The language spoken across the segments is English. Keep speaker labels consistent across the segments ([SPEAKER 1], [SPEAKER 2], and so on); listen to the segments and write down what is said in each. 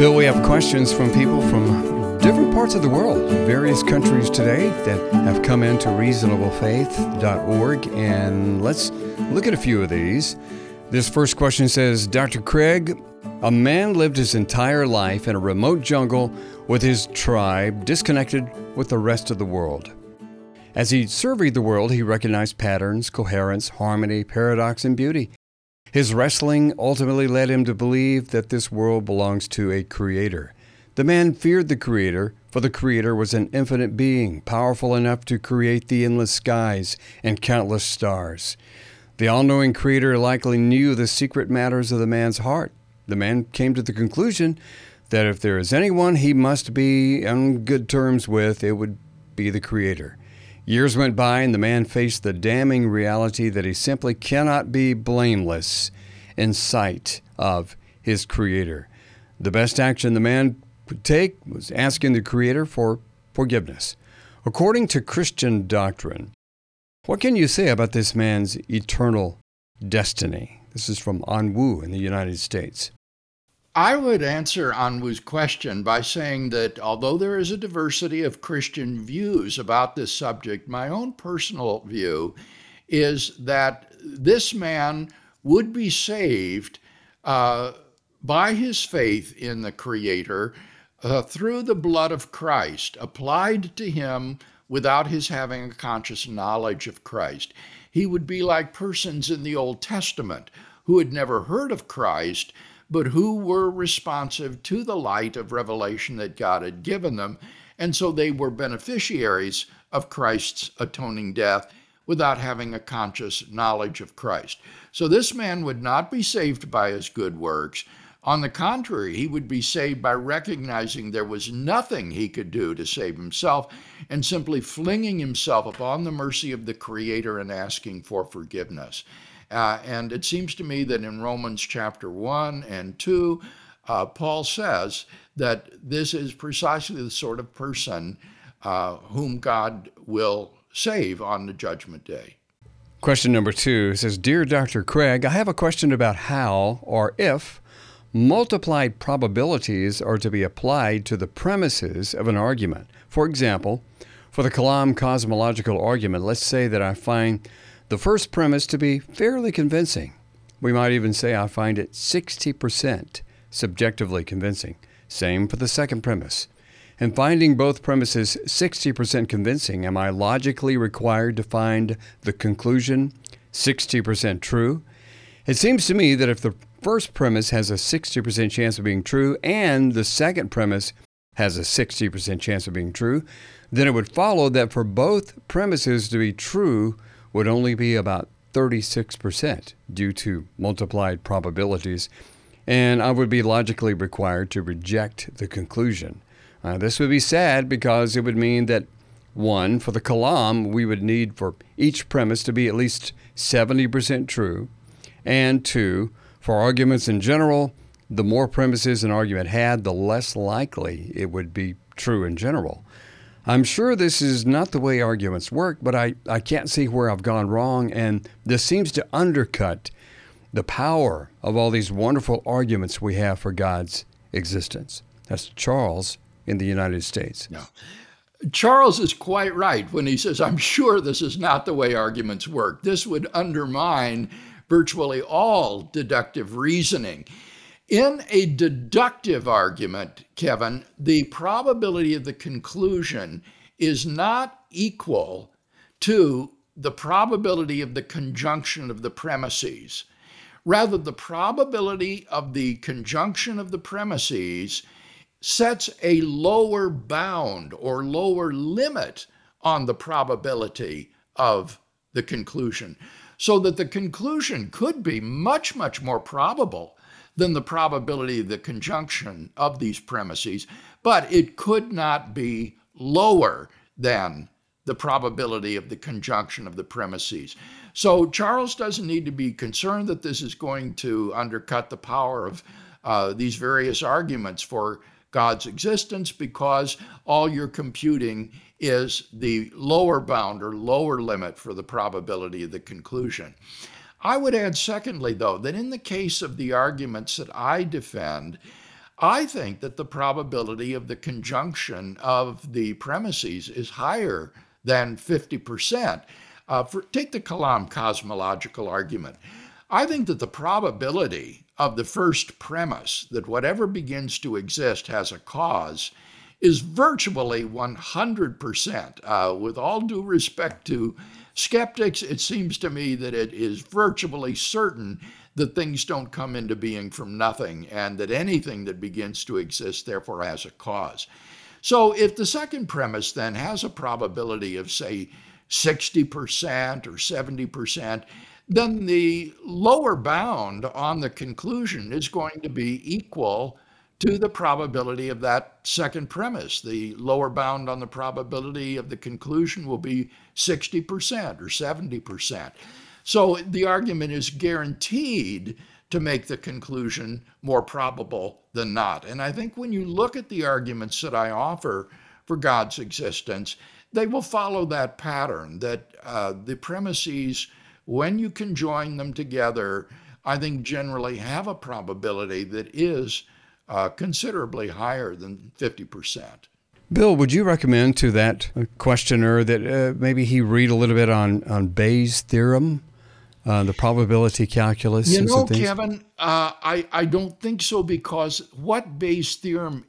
[SPEAKER 1] Bill, we have questions from people from different parts of the world, various countries today that have come into reasonablefaith.org. And let's look at a few of these. This first question says Dr. Craig, a man lived his entire life in a remote jungle with his tribe, disconnected with the rest of the world. As he surveyed the world, he recognized patterns, coherence, harmony, paradox, and beauty. His wrestling ultimately led him to believe that this world belongs to a creator. The man feared the creator, for the creator was an infinite being, powerful enough to create the endless skies and countless stars. The all knowing creator likely knew the secret matters of the man's heart. The man came to the conclusion that if there is anyone he must be on good terms with, it would be the creator. Years went by, and the man faced the damning reality that he simply cannot be blameless in sight of his Creator. The best action the man could take was asking the Creator for forgiveness. According to Christian doctrine, what can you say about this man's eternal destiny? This is from An Wu in the United States.
[SPEAKER 2] I would answer Anwu's question by saying that although there is a diversity of Christian views about this subject, my own personal view is that this man would be saved uh, by his faith in the Creator uh, through the blood of Christ applied to him without his having a conscious knowledge of Christ. He would be like persons in the Old Testament who had never heard of Christ but who were responsive to the light of revelation that God had given them. And so they were beneficiaries of Christ's atoning death without having a conscious knowledge of Christ. So this man would not be saved by his good works. On the contrary, he would be saved by recognizing there was nothing he could do to save himself and simply flinging himself upon the mercy of the Creator and asking for forgiveness. Uh, and it seems to me that in Romans chapter 1 and 2, uh, Paul says that this is precisely the sort of person uh, whom God will save on the judgment day.
[SPEAKER 1] Question number two says Dear Dr. Craig, I have a question about how or if multiplied probabilities are to be applied to the premises of an argument. For example, for the Kalam cosmological argument, let's say that I find the first premise to be fairly convincing. We might even say I find it 60% subjectively convincing. Same for the second premise. In finding both premises 60% convincing, am I logically required to find the conclusion 60% true? It seems to me that if the first premise has a 60% chance of being true and the second premise has a 60% chance of being true, then it would follow that for both premises to be true, would only be about 36% due to multiplied probabilities, and I would be logically required to reject the conclusion. Uh, this would be sad because it would mean that one, for the Kalam, we would need for each premise to be at least 70% true, and two, for arguments in general, the more premises an argument had, the less likely it would be true in general. I'm sure this is not the way arguments work, but I, I can't see where I've gone wrong, and this seems to undercut the power of all these wonderful arguments we have for God's existence. That's Charles in the United States.
[SPEAKER 2] No. Charles is quite right when he says, I'm sure this is not the way arguments work. This would undermine virtually all deductive reasoning. In a deductive argument, Kevin, the probability of the conclusion is not equal to the probability of the conjunction of the premises. Rather, the probability of the conjunction of the premises sets a lower bound or lower limit on the probability of the conclusion, so that the conclusion could be much, much more probable than the probability of the conjunction of these premises, but it could not be lower than the probability of the conjunction of the premises. So Charles doesn't need to be concerned that this is going to undercut the power of uh, these various arguments for God's existence because all you're computing is the lower bound or lower limit for the probability of the conclusion. I would add, secondly, though, that in the case of the arguments that I defend, I think that the probability of the conjunction of the premises is higher than 50%. Uh, for, take the Kalam cosmological argument. I think that the probability of the first premise that whatever begins to exist has a cause is virtually 100%. Uh, with all due respect to skeptics, it seems to me that it is virtually certain that things don't come into being from nothing and that anything that begins to exist therefore has a cause. So if the second premise then has a probability of, say, 60% or 70%, then the lower bound on the conclusion is going to be equal to the probability of that second premise. The lower bound on the probability of the conclusion will be 60% or 70%. So the argument is guaranteed to make the conclusion more probable than not. And I think when you look at the arguments that I offer for God's existence, they will follow that pattern that uh, the premises, when you conjoin them together, I think generally have a probability that is uh, considerably higher than 50%.
[SPEAKER 1] Bill, would you recommend to that questioner that uh, maybe he read a little bit on, on Bayes' theorem, uh, the probability calculus?
[SPEAKER 2] You know, Kevin, uh, I, I don't think so because what Bayes' theorem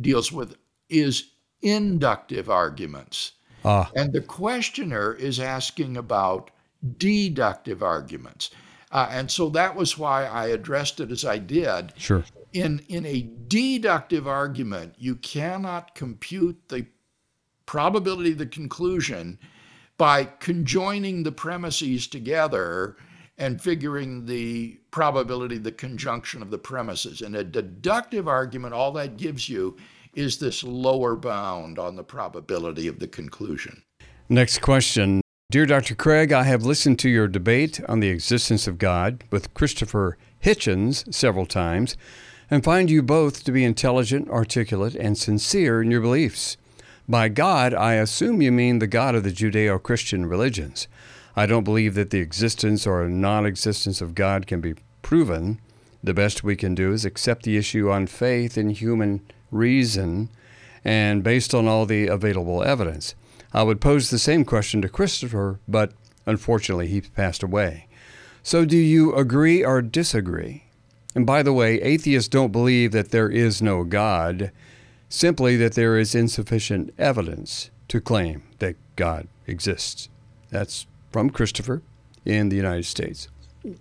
[SPEAKER 2] deals with is inductive arguments. Ah. And the questioner is asking about deductive arguments. Uh, and so that was why I addressed it as I did.
[SPEAKER 1] Sure
[SPEAKER 2] in, in a deductive argument, you cannot compute the probability of the conclusion by conjoining the premises together and figuring the probability of the conjunction of the premises. In a deductive argument, all that gives you is this lower bound on the probability of the conclusion.
[SPEAKER 1] Next question. Dear Dr. Craig, I have listened to your debate on the existence of God with Christopher Hitchens several times and find you both to be intelligent, articulate, and sincere in your beliefs. By God, I assume you mean the God of the Judeo Christian religions. I don't believe that the existence or non existence of God can be proven. The best we can do is accept the issue on faith in human reason and based on all the available evidence. I would pose the same question to Christopher, but unfortunately he passed away. So, do you agree or disagree? And by the way, atheists don't believe that there is no God, simply that there is insufficient evidence to claim that God exists. That's from Christopher in the United States.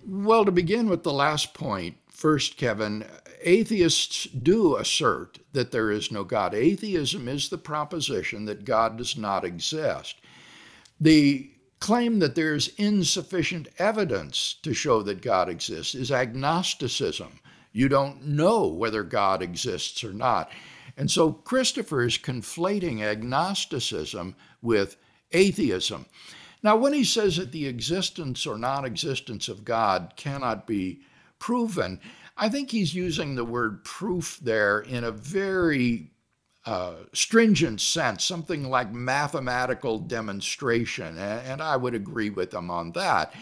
[SPEAKER 2] Well, to begin with the last point, first, Kevin, atheists do assert that there is no God. Atheism is the proposition that God does not exist. The claim that there's insufficient evidence to show that God exists is agnosticism. You don't know whether God exists or not. And so Christopher is conflating agnosticism with atheism. Now, when he says that the existence or non existence of God cannot be proven, I think he's using the word proof there in a very uh, stringent sense, something like mathematical demonstration, and I would agree with him on that.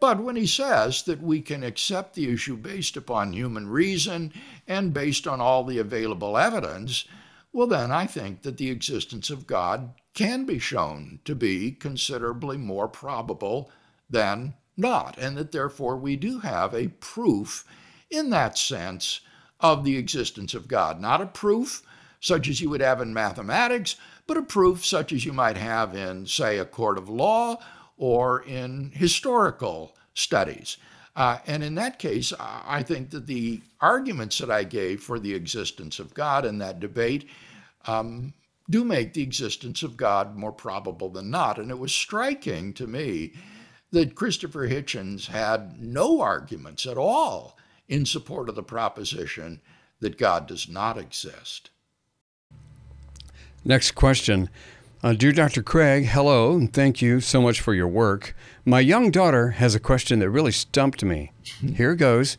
[SPEAKER 2] But when he says that we can accept the issue based upon human reason and based on all the available evidence, well, then I think that the existence of God can be shown to be considerably more probable than not, and that therefore we do have a proof in that sense of the existence of God. Not a proof such as you would have in mathematics, but a proof such as you might have in, say, a court of law or in historical studies. Uh, and in that case, I think that the arguments that I gave for the existence of God in that debate um, do make the existence of God more probable than not. And it was striking to me that Christopher Hitchens had no arguments at all in support of the proposition that God does not exist.
[SPEAKER 1] Next question. Uh, Dear Dr. Craig, hello, and thank you so much for your work. My young daughter has a question that really stumped me. Here goes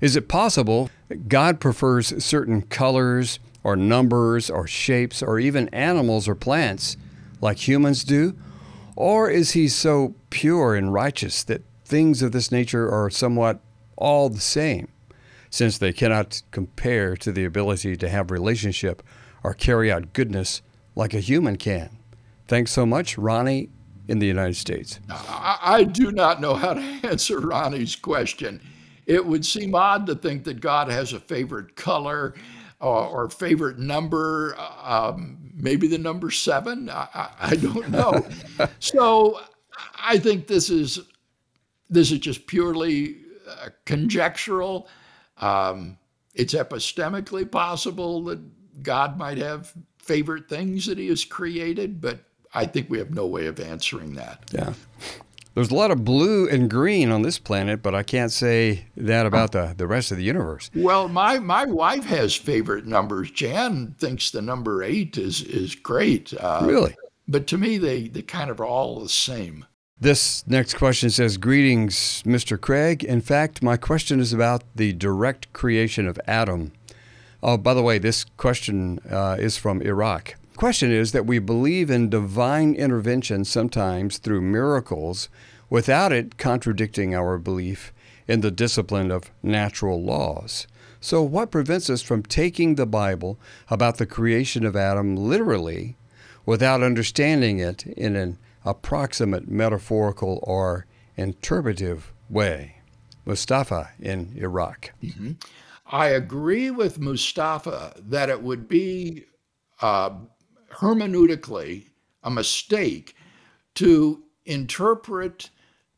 [SPEAKER 1] Is it possible that God prefers certain colors or numbers or shapes or even animals or plants like humans do? Or is he so pure and righteous that things of this nature are somewhat all the same, since they cannot compare to the ability to have relationship or carry out goodness like a human can? Thanks so much, Ronnie in the United States.
[SPEAKER 2] I, I do not know how to answer Ronnie's question. It would seem odd to think that God has a favorite color or, or favorite number, um, maybe the number seven. I, I, I don't know. so I think this is this is just purely uh, conjectural. Um, it's epistemically possible that God might have favorite things that He has created, but I think we have no way of answering that.
[SPEAKER 1] Yeah. There's a lot of blue and green on this planet, but I can't say that about the, the rest of the universe.
[SPEAKER 2] Well, my, my wife has favorite numbers. Jan thinks the number eight is, is great.
[SPEAKER 1] Uh, really?
[SPEAKER 2] But to me, they, they kind of are all the same.
[SPEAKER 1] This next question says Greetings, Mr. Craig. In fact, my question is about the direct creation of Adam. Oh, by the way, this question uh, is from Iraq question is that we believe in divine intervention sometimes through miracles without it contradicting our belief in the discipline of natural laws. So, what prevents us from taking the Bible about the creation of Adam literally without understanding it in an approximate metaphorical or interpretive way? Mustafa in Iraq.
[SPEAKER 2] Mm-hmm. I agree with Mustafa that it would be uh, hermeneutically a mistake to interpret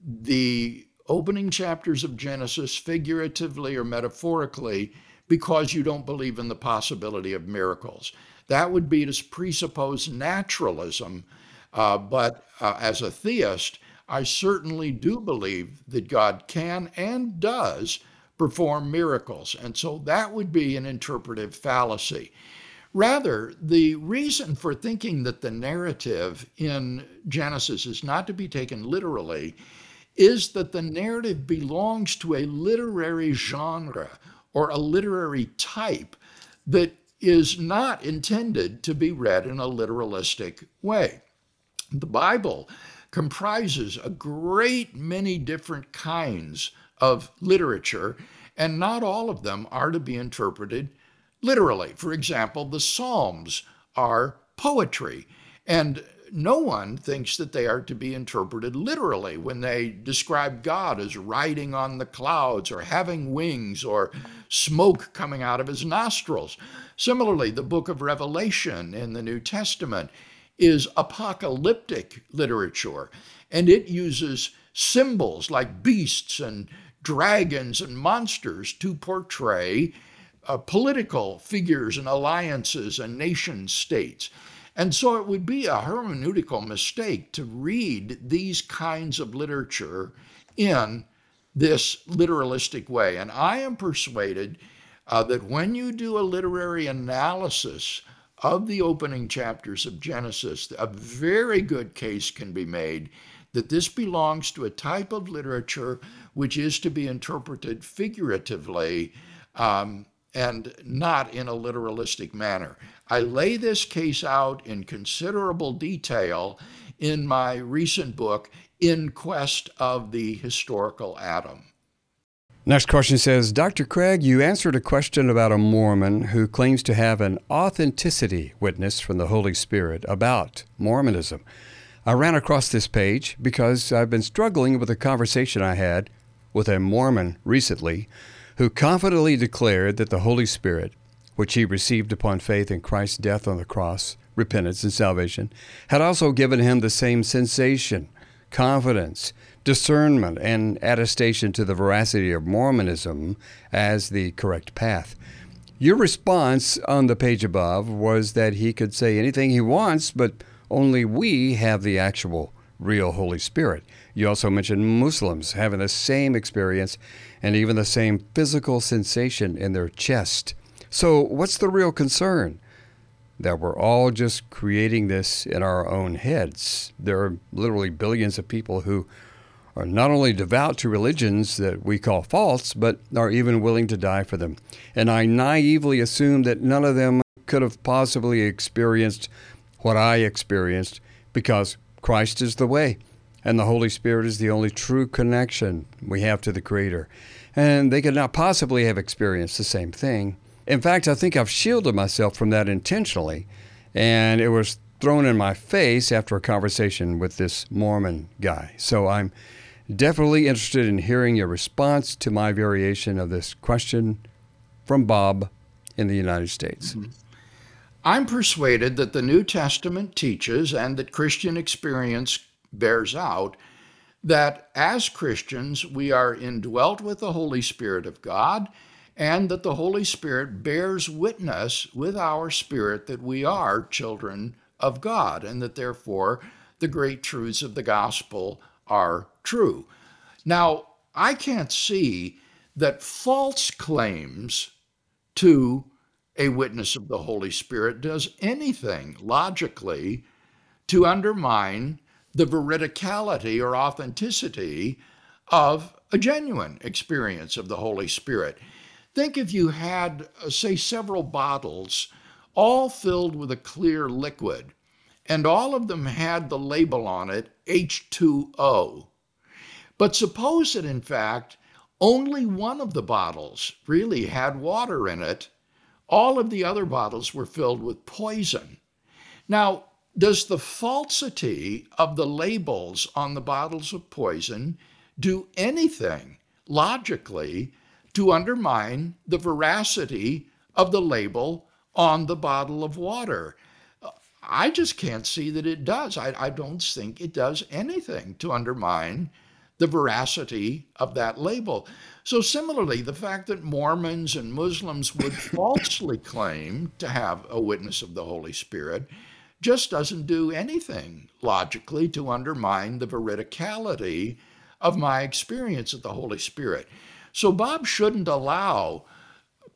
[SPEAKER 2] the opening chapters of Genesis figuratively or metaphorically because you don't believe in the possibility of miracles. That would be to presuppose naturalism. Uh, but uh, as a theist, I certainly do believe that God can and does perform miracles. And so that would be an interpretive fallacy. Rather, the reason for thinking that the narrative in Genesis is not to be taken literally is that the narrative belongs to a literary genre or a literary type that is not intended to be read in a literalistic way. The Bible comprises a great many different kinds of literature, and not all of them are to be interpreted literally. For example, the Psalms are poetry, and no one thinks that they are to be interpreted literally when they describe God as riding on the clouds or having wings or smoke coming out of his nostrils. Similarly, the book of Revelation in the New Testament is apocalyptic literature, and it uses symbols like beasts and dragons and monsters to portray uh, political figures and alliances and nation states. And so it would be a hermeneutical mistake to read these kinds of literature in this literalistic way. And I am persuaded uh, that when you do a literary analysis of the opening chapters of Genesis, a very good case can be made that this belongs to a type of literature which is to be interpreted figuratively um, and not in a literalistic manner. I lay this case out in considerable detail in my recent book, In Quest of the Historical Adam.
[SPEAKER 1] Next question says Dr. Craig, you answered a question about a Mormon who claims to have an authenticity witness from the Holy Spirit about Mormonism. I ran across this page because I've been struggling with a conversation I had with a Mormon recently who confidently declared that the Holy Spirit, which he received upon faith in Christ's death on the cross, repentance, and salvation, had also given him the same sensation, confidence, discernment, and attestation to the veracity of Mormonism as the correct path. Your response on the page above was that he could say anything he wants, but only we have the actual real Holy Spirit. You also mentioned Muslims having the same experience and even the same physical sensation in their chest. So, what's the real concern? That we're all just creating this in our own heads. There are literally billions of people who are not only devout to religions that we call false, but are even willing to die for them. And I naively assume that none of them could have possibly experienced what I experienced because Christ is the way and the Holy Spirit is the only true connection we have to the Creator. And they could not possibly have experienced the same thing. In fact, I think I've shielded myself from that intentionally, and it was thrown in my face after a conversation with this Mormon guy. So I'm definitely interested in hearing your response to my variation of this question from Bob in the United States. Mm-hmm.
[SPEAKER 2] I'm persuaded that the New Testament teaches and that Christian experience bears out that as Christians we are indwelt with the Holy Spirit of God and that the Holy Spirit bears witness with our spirit that we are children of God and that therefore the great truths of the gospel are true. Now, I can't see that false claims to a witness of the Holy Spirit does anything logically to undermine the veridicality or authenticity of a genuine experience of the Holy Spirit. Think if you had, uh, say, several bottles all filled with a clear liquid, and all of them had the label on it H2O. But suppose that, in fact, only one of the bottles really had water in it. All of the other bottles were filled with poison. Now, does the falsity of the labels on the bottles of poison do anything logically to undermine the veracity of the label on the bottle of water? I just can't see that it does. I, I don't think it does anything to undermine the veracity of that label. So, similarly, the fact that Mormons and Muslims would falsely claim to have a witness of the Holy Spirit just doesn't do anything logically to undermine the veridicality of my experience of the Holy Spirit. So Bob shouldn't allow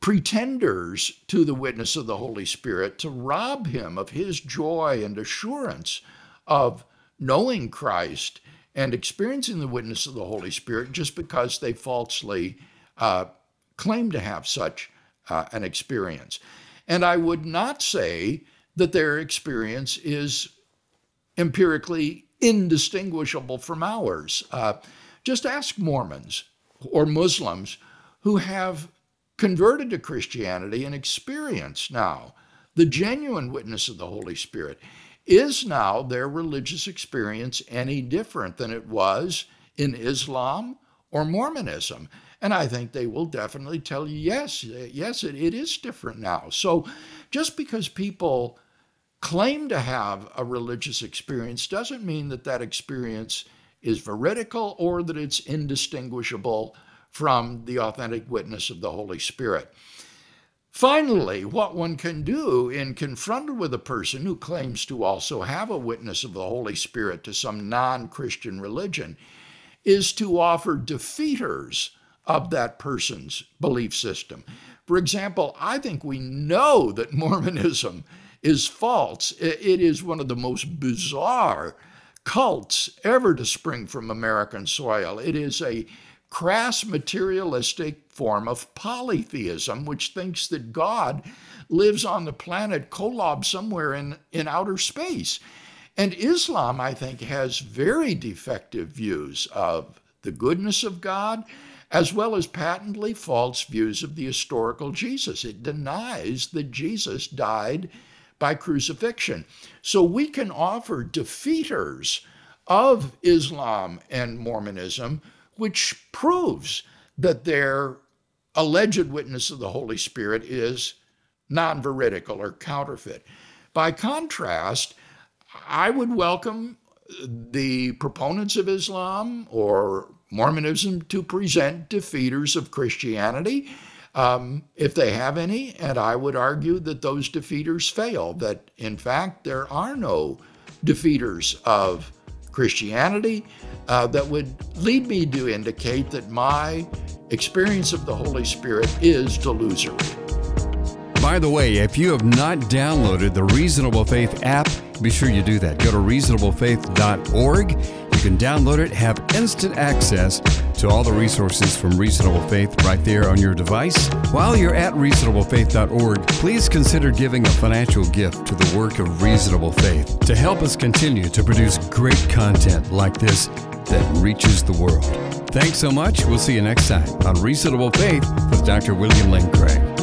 [SPEAKER 2] pretenders to the witness of the Holy Spirit to rob him of his joy and assurance of knowing Christ and experiencing the witness of the Holy Spirit just because they falsely uh, claim to have such uh, an experience. And I would not say that their experience is empirically indistinguishable from ours. Uh, just ask Mormons or Muslims who have converted to Christianity and experience now the genuine witness of the Holy Spirit. Is now their religious experience any different than it was in Islam or Mormonism? And I think they will definitely tell you yes, yes, it, it is different now. So just because people claim to have a religious experience doesn't mean that that experience is veridical or that it's indistinguishable from the authentic witness of the Holy Spirit. Finally, what one can do in confronted with a person who claims to also have a witness of the Holy Spirit to some non Christian religion is to offer defeaters of that person's belief system. For example, I think we know that Mormonism is false. It is one of the most bizarre cults ever to spring from American soil. It is a crass materialistic form of polytheism, which thinks that God lives on the planet Kolob somewhere in, in outer space. And Islam, I think, has very defective views of the goodness of God, as well as patently false views of the historical Jesus. It denies that Jesus died by crucifixion. So we can offer defeaters of Islam and Mormonism, which proves that their alleged witness of the Holy Spirit is non veridical or counterfeit. By contrast, I would welcome the proponents of Islam or Mormonism to present defeaters of Christianity um, if they have any. And I would argue that those defeaters fail, that in fact there are no defeaters of Christianity uh, that would lead me to indicate that my experience of the Holy Spirit is delusory.
[SPEAKER 1] By the way, if you have not downloaded the Reasonable Faith app, be sure you do that. Go to reasonablefaith.org You can download it, have instant access to all the resources from Reasonable Faith right there on your device. While you're at reasonablefaith.org, please consider giving a financial gift to the work of Reasonable Faith to help us continue to produce great content like this that reaches the world. Thanks so much. We'll see you next time on Reasonable Faith with Dr. William Lane Craig.